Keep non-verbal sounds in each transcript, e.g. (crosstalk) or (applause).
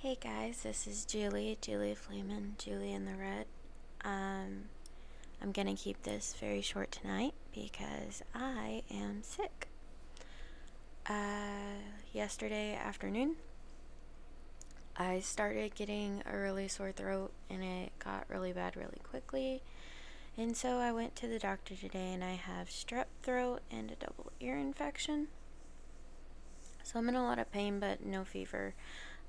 Hey guys, this is Julie, Julie Fleeman, Julie and the Red. Um, I'm gonna keep this very short tonight because I am sick. Uh, yesterday afternoon, I started getting a really sore throat and it got really bad really quickly. And so I went to the doctor today and I have strep throat and a double ear infection. So I'm in a lot of pain but no fever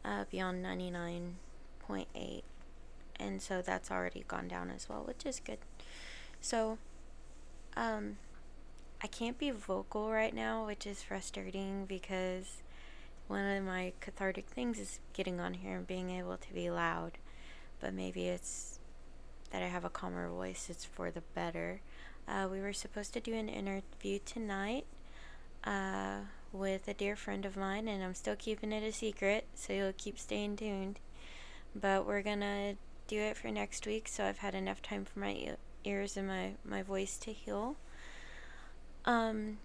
uh, beyond 99.8. And so that's already gone down as well, which is good. So, um, I can't be vocal right now, which is frustrating because one of my cathartic things is getting on here and being able to be loud. But maybe it's that I have a calmer voice, it's for the better. Uh, we were supposed to do an interview tonight. Uh, with a dear friend of mine, and I'm still keeping it a secret, so you'll keep staying tuned. But we're gonna do it for next week, so I've had enough time for my ears and my, my voice to heal. Um,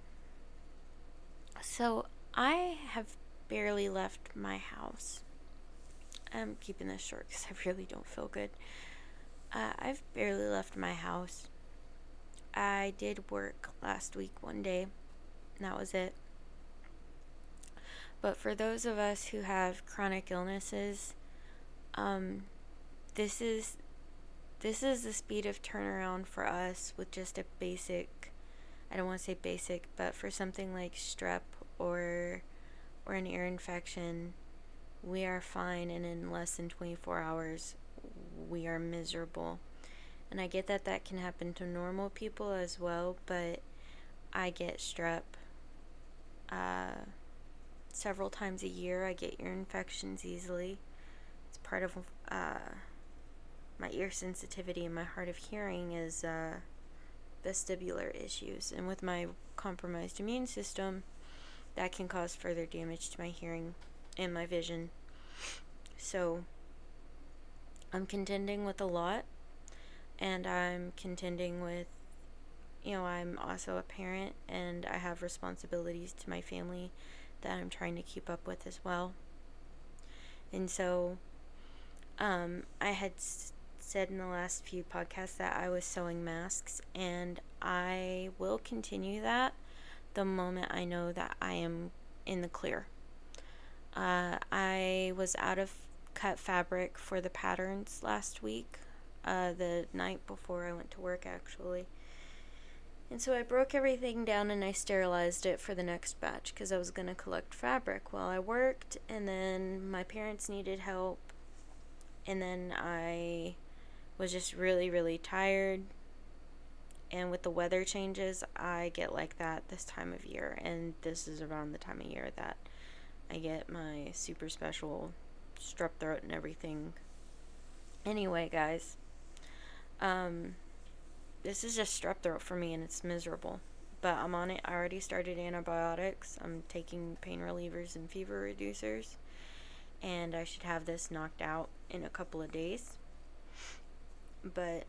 so I have barely left my house. I'm keeping this short because (laughs) I really don't feel good. Uh, I've barely left my house. I did work last week one day, and that was it. But for those of us who have chronic illnesses, um, this is this is the speed of turnaround for us with just a basic I don't want to say basic, but for something like strep or or an ear infection, we are fine and in less than 24 hours we are miserable. And I get that that can happen to normal people as well, but I get strep uh, several times a year. I get ear infections easily. It's part of uh, my ear sensitivity and my hard of hearing is uh, vestibular issues. And with my compromised immune system, that can cause further damage to my hearing and my vision. So I'm contending with a lot, and I'm contending with, you know, I'm also a parent and I have responsibilities to my family that I'm trying to keep up with as well. And so um, I had s- said in the last few podcasts that I was sewing masks, and I will continue that the moment I know that I am in the clear. Uh, I was out of cut fabric for the patterns last week, uh, the night before I went to work, actually. And so I broke everything down and I sterilized it for the next batch because I was going to collect fabric while I worked. And then my parents needed help. And then I was just really, really tired. And with the weather changes, I get like that this time of year. And this is around the time of year that I get my super special strep throat and everything. Anyway, guys. Um, this is just strep throat for me and it's miserable. But I'm on it. I already started antibiotics. I'm taking pain relievers and fever reducers. And I should have this knocked out in a couple of days. But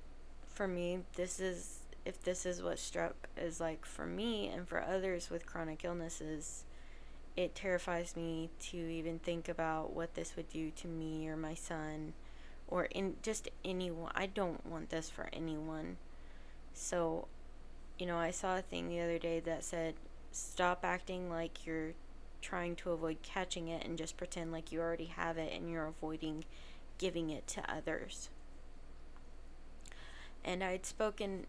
for me, this is if this is what strep is like for me and for others with chronic illnesses, it terrifies me to even think about what this would do to me or my son or in just anyone. I don't want this for anyone. So, you know, I saw a thing the other day that said, stop acting like you're trying to avoid catching it and just pretend like you already have it and you're avoiding giving it to others. And I'd spoken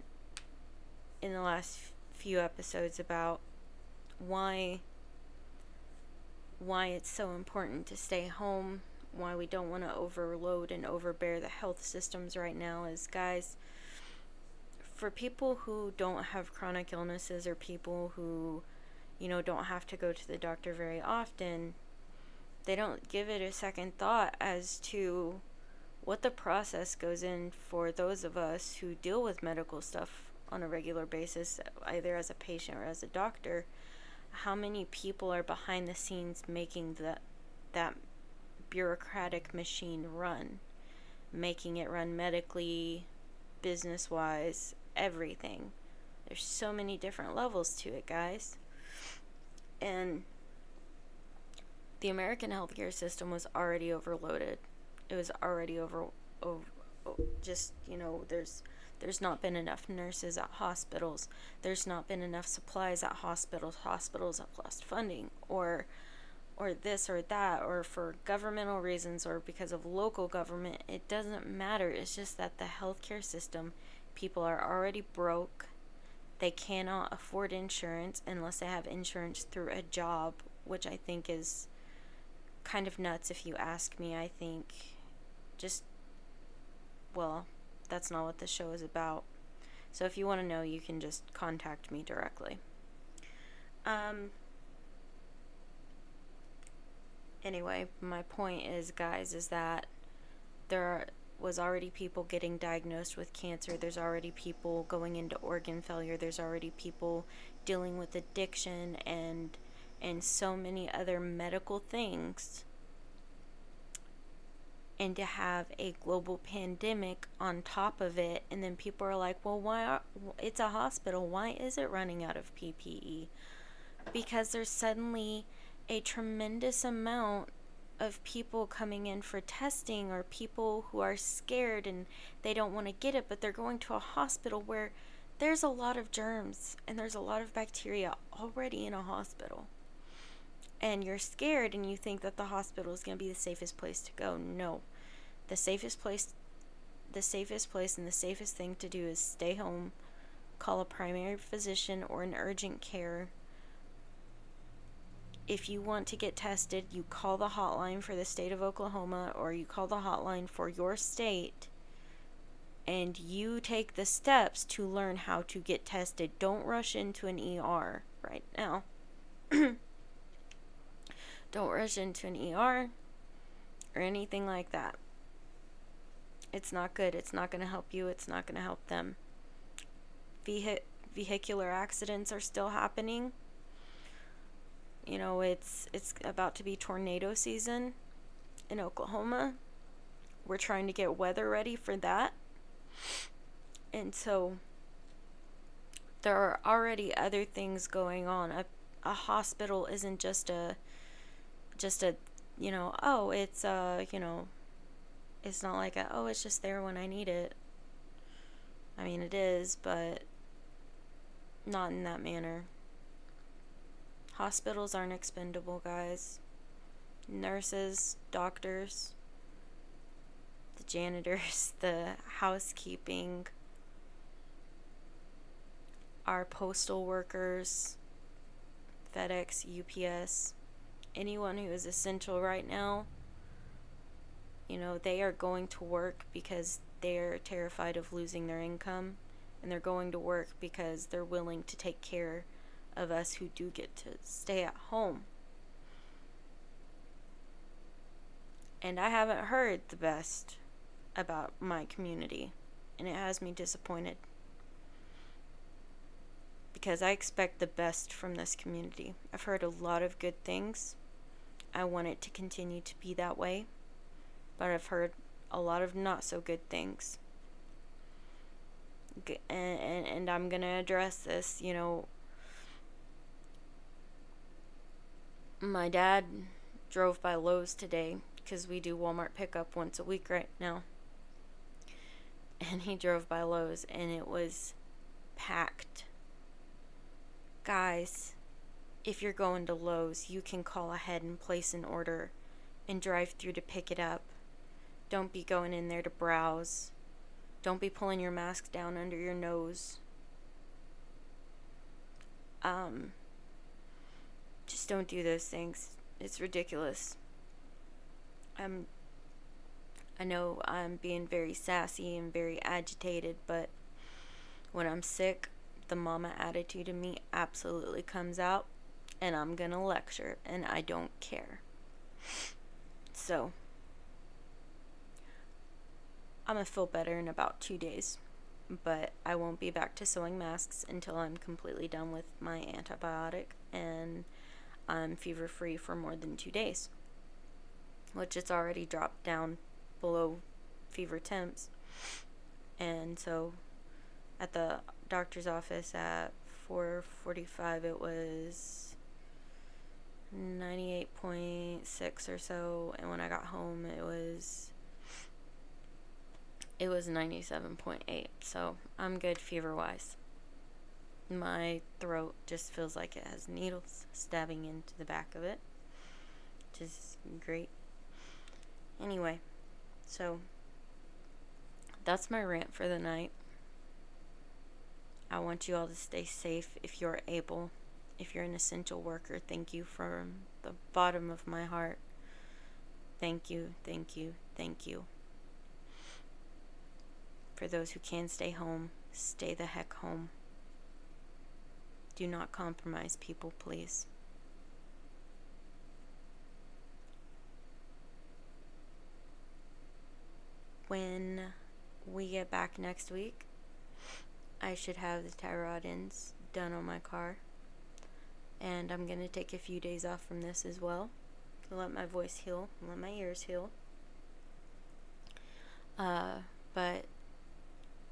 in the last few episodes about why why it's so important to stay home, why we don't want to overload and overbear the health systems right now is guys, for people who don't have chronic illnesses or people who, you know, don't have to go to the doctor very often, they don't give it a second thought as to what the process goes in for those of us who deal with medical stuff on a regular basis, either as a patient or as a doctor. How many people are behind the scenes making that that bureaucratic machine run, making it run medically, business wise, everything. There's so many different levels to it, guys. And the American healthcare system was already overloaded. It was already over, over just, you know, there's there's not been enough nurses at hospitals. There's not been enough supplies at hospitals. Hospitals have lost funding or or this or that or for governmental reasons or because of local government. It doesn't matter. It's just that the healthcare system people are already broke. They cannot afford insurance unless they have insurance through a job, which I think is kind of nuts if you ask me. I think just well, that's not what the show is about. So if you want to know, you can just contact me directly. Um, anyway, my point is, guys, is that there was already people getting diagnosed with cancer. There's already people going into organ failure. There's already people dealing with addiction and and so many other medical things and to have a global pandemic on top of it and then people are like well why are, it's a hospital why is it running out of ppe because there's suddenly a tremendous amount of people coming in for testing or people who are scared and they don't want to get it but they're going to a hospital where there's a lot of germs and there's a lot of bacteria already in a hospital and you're scared and you think that the hospital is going to be the safest place to go. No. The safest place the safest place and the safest thing to do is stay home, call a primary physician or an urgent care. If you want to get tested, you call the hotline for the state of Oklahoma or you call the hotline for your state and you take the steps to learn how to get tested. Don't rush into an ER right now. (clears throat) Don't rush into an ER or anything like that. It's not good. It's not going to help you. It's not going to help them. Vehi- vehicular accidents are still happening. You know, it's it's about to be tornado season in Oklahoma. We're trying to get weather ready for that. And so there are already other things going on. A, a hospital isn't just a just a you know oh it's a, you know it's not like a oh it's just there when i need it i mean it is but not in that manner hospitals aren't expendable guys. Nurses doctors the janitors (laughs) the housekeeping our postal workers fedex ups anyone who is essential right now, you know, they are going to work because they're terrified of losing their income and they're going to work because they're willing to take care of us who do get to stay at home. And I haven't heard the best about my community, and it has me disappointed because I expect the best from this community. I've heard a lot of good things, I want it to continue to be that way. But I've heard a lot of not so good things. And, and, and I'm going to address this, you know. My dad drove by Lowe's today because we do Walmart pickup once a week right now. And he drove by Lowe's and it was packed. Guys, if you're going to Lowe's, you can call ahead and place an order and drive through to pick it up. Don't be going in there to browse. Don't be pulling your mask down under your nose. Um, just don't do those things. It's ridiculous. I'm I know I'm being very sassy and very agitated, but when I'm sick, the mama attitude in me absolutely comes out and I'm going to lecture, and I don't care. So, I'm going to feel better in about two days, but I won't be back to sewing masks until I'm completely done with my antibiotic and I'm fever free for more than two days, which it's already dropped down below fever temps. And so, at the doctor's office at 4:45 it was 98.6 or so. And when I got home it was it was 97.8 so I'm good fever wise my throat just feels like it has needles stabbing into the back of it which is great anyway so that's my rant for the night I want you all to stay safe if you're able if you're an essential worker, thank you from the bottom of my heart. Thank you, thank you, thank you. For those who can stay home, stay the heck home. Do not compromise people, please. When we get back next week, I should have the tie rod ends done on my car and I'm going to take a few days off from this as well to let my voice heal, let my ears heal. Uh, but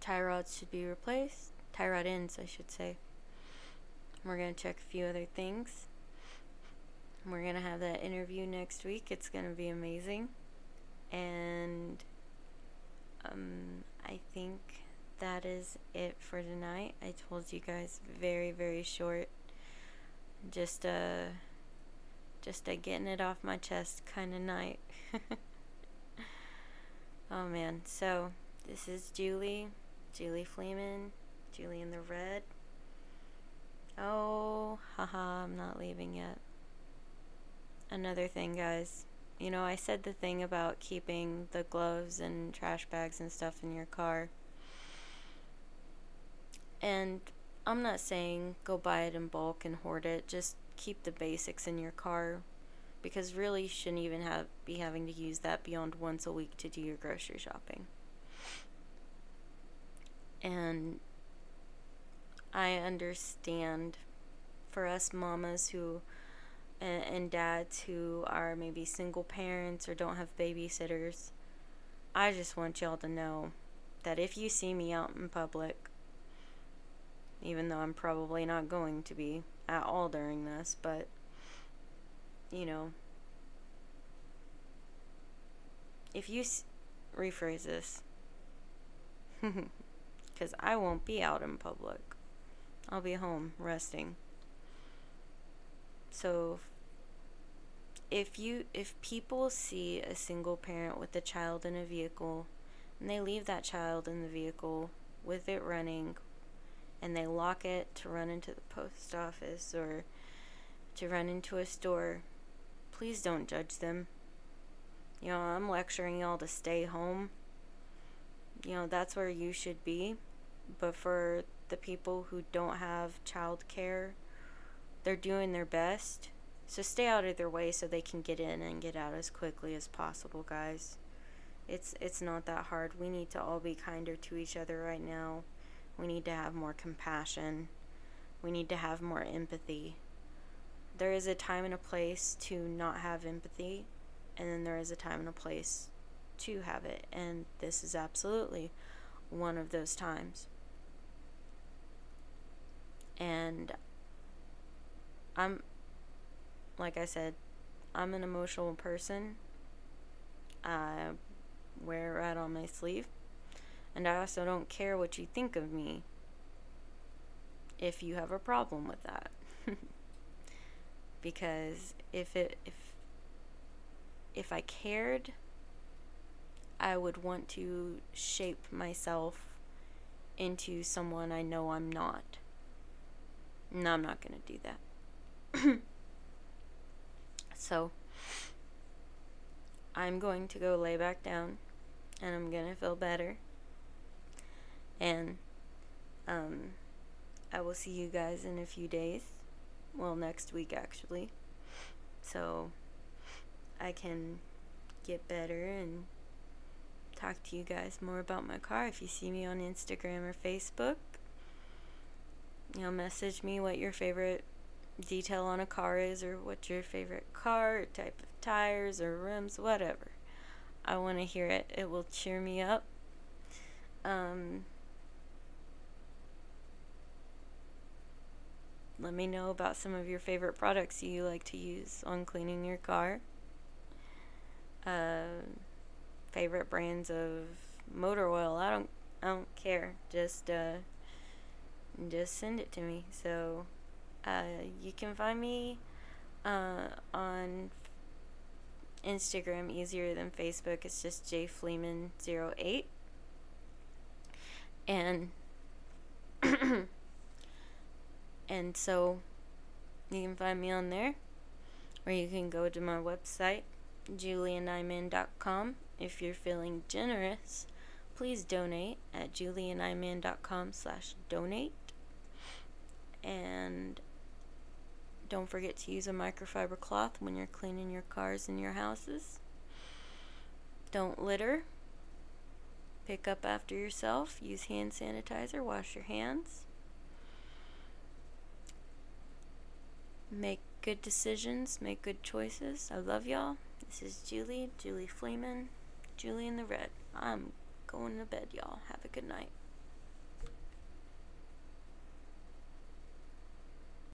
tie rods should be replaced, tie rod ends, I should say. We're going to check a few other things. We're going to have that interview next week. It's going to be amazing. And um, I think that is it for tonight. I told you guys very, very short just a just a getting it off my chest kind of night. (laughs) oh man, so this is Julie, Julie Fleeman, Julie and the red. Oh, haha, I'm not leaving yet. Another thing, guys. You know, I said the thing about keeping the gloves and trash bags and stuff in your car. And I'm not saying go buy it in bulk and hoard it. Just keep the basics in your car because really you shouldn't even have be having to use that beyond once a week to do your grocery shopping. And I understand for us mamas who and, and dads who are maybe single parents or don't have babysitters. I just want y'all to know that if you see me out in public even though I'm probably not going to be at all during this, but you know, if you s- rephrase this, (laughs) because I won't be out in public, I'll be home resting. So, if you if people see a single parent with a child in a vehicle, and they leave that child in the vehicle with it running and they lock it to run into the post office or to run into a store, please don't judge them. You know, I'm lecturing y'all to stay home. You know, that's where you should be. But for the people who don't have child care, they're doing their best. So stay out of their way so they can get in and get out as quickly as possible, guys. It's it's not that hard. We need to all be kinder to each other right now. We need to have more compassion. We need to have more empathy. There is a time and a place to not have empathy, and then there is a time and a place to have it. And this is absolutely one of those times. And I'm, like I said, I'm an emotional person. I wear it right on my sleeve. And I also don't care what you think of me if you have a problem with that. (laughs) because if it if if I cared, I would want to shape myself into someone I know I'm not. No, I'm not going to do that. (clears throat) so, I'm going to go lay back down and I'm going to feel better. And um, I will see you guys in a few days. Well, next week actually. So I can get better and talk to you guys more about my car. If you see me on Instagram or Facebook, you know, message me what your favorite detail on a car is or what your favorite car type of tires or rims, whatever. I want to hear it. It will cheer me up. Um, let me know about some of your favorite products you like to use on cleaning your car. Uh, favorite brands of motor oil. I don't I don't care. Just uh, just send it to me. So uh, you can find me uh, on Instagram easier than Facebook. It's just jfleeman08. And (coughs) and so you can find me on there or you can go to my website julianyman.com if you're feeling generous please donate at julianyman.com slash donate and don't forget to use a microfiber cloth when you're cleaning your cars and your houses. Don't litter. Pick up after yourself. Use hand sanitizer. Wash your hands. Make good decisions. Make good choices. I love y'all. This is Julie, Julie Fleeman, Julie and the Red. I'm going to bed, y'all. Have a good night.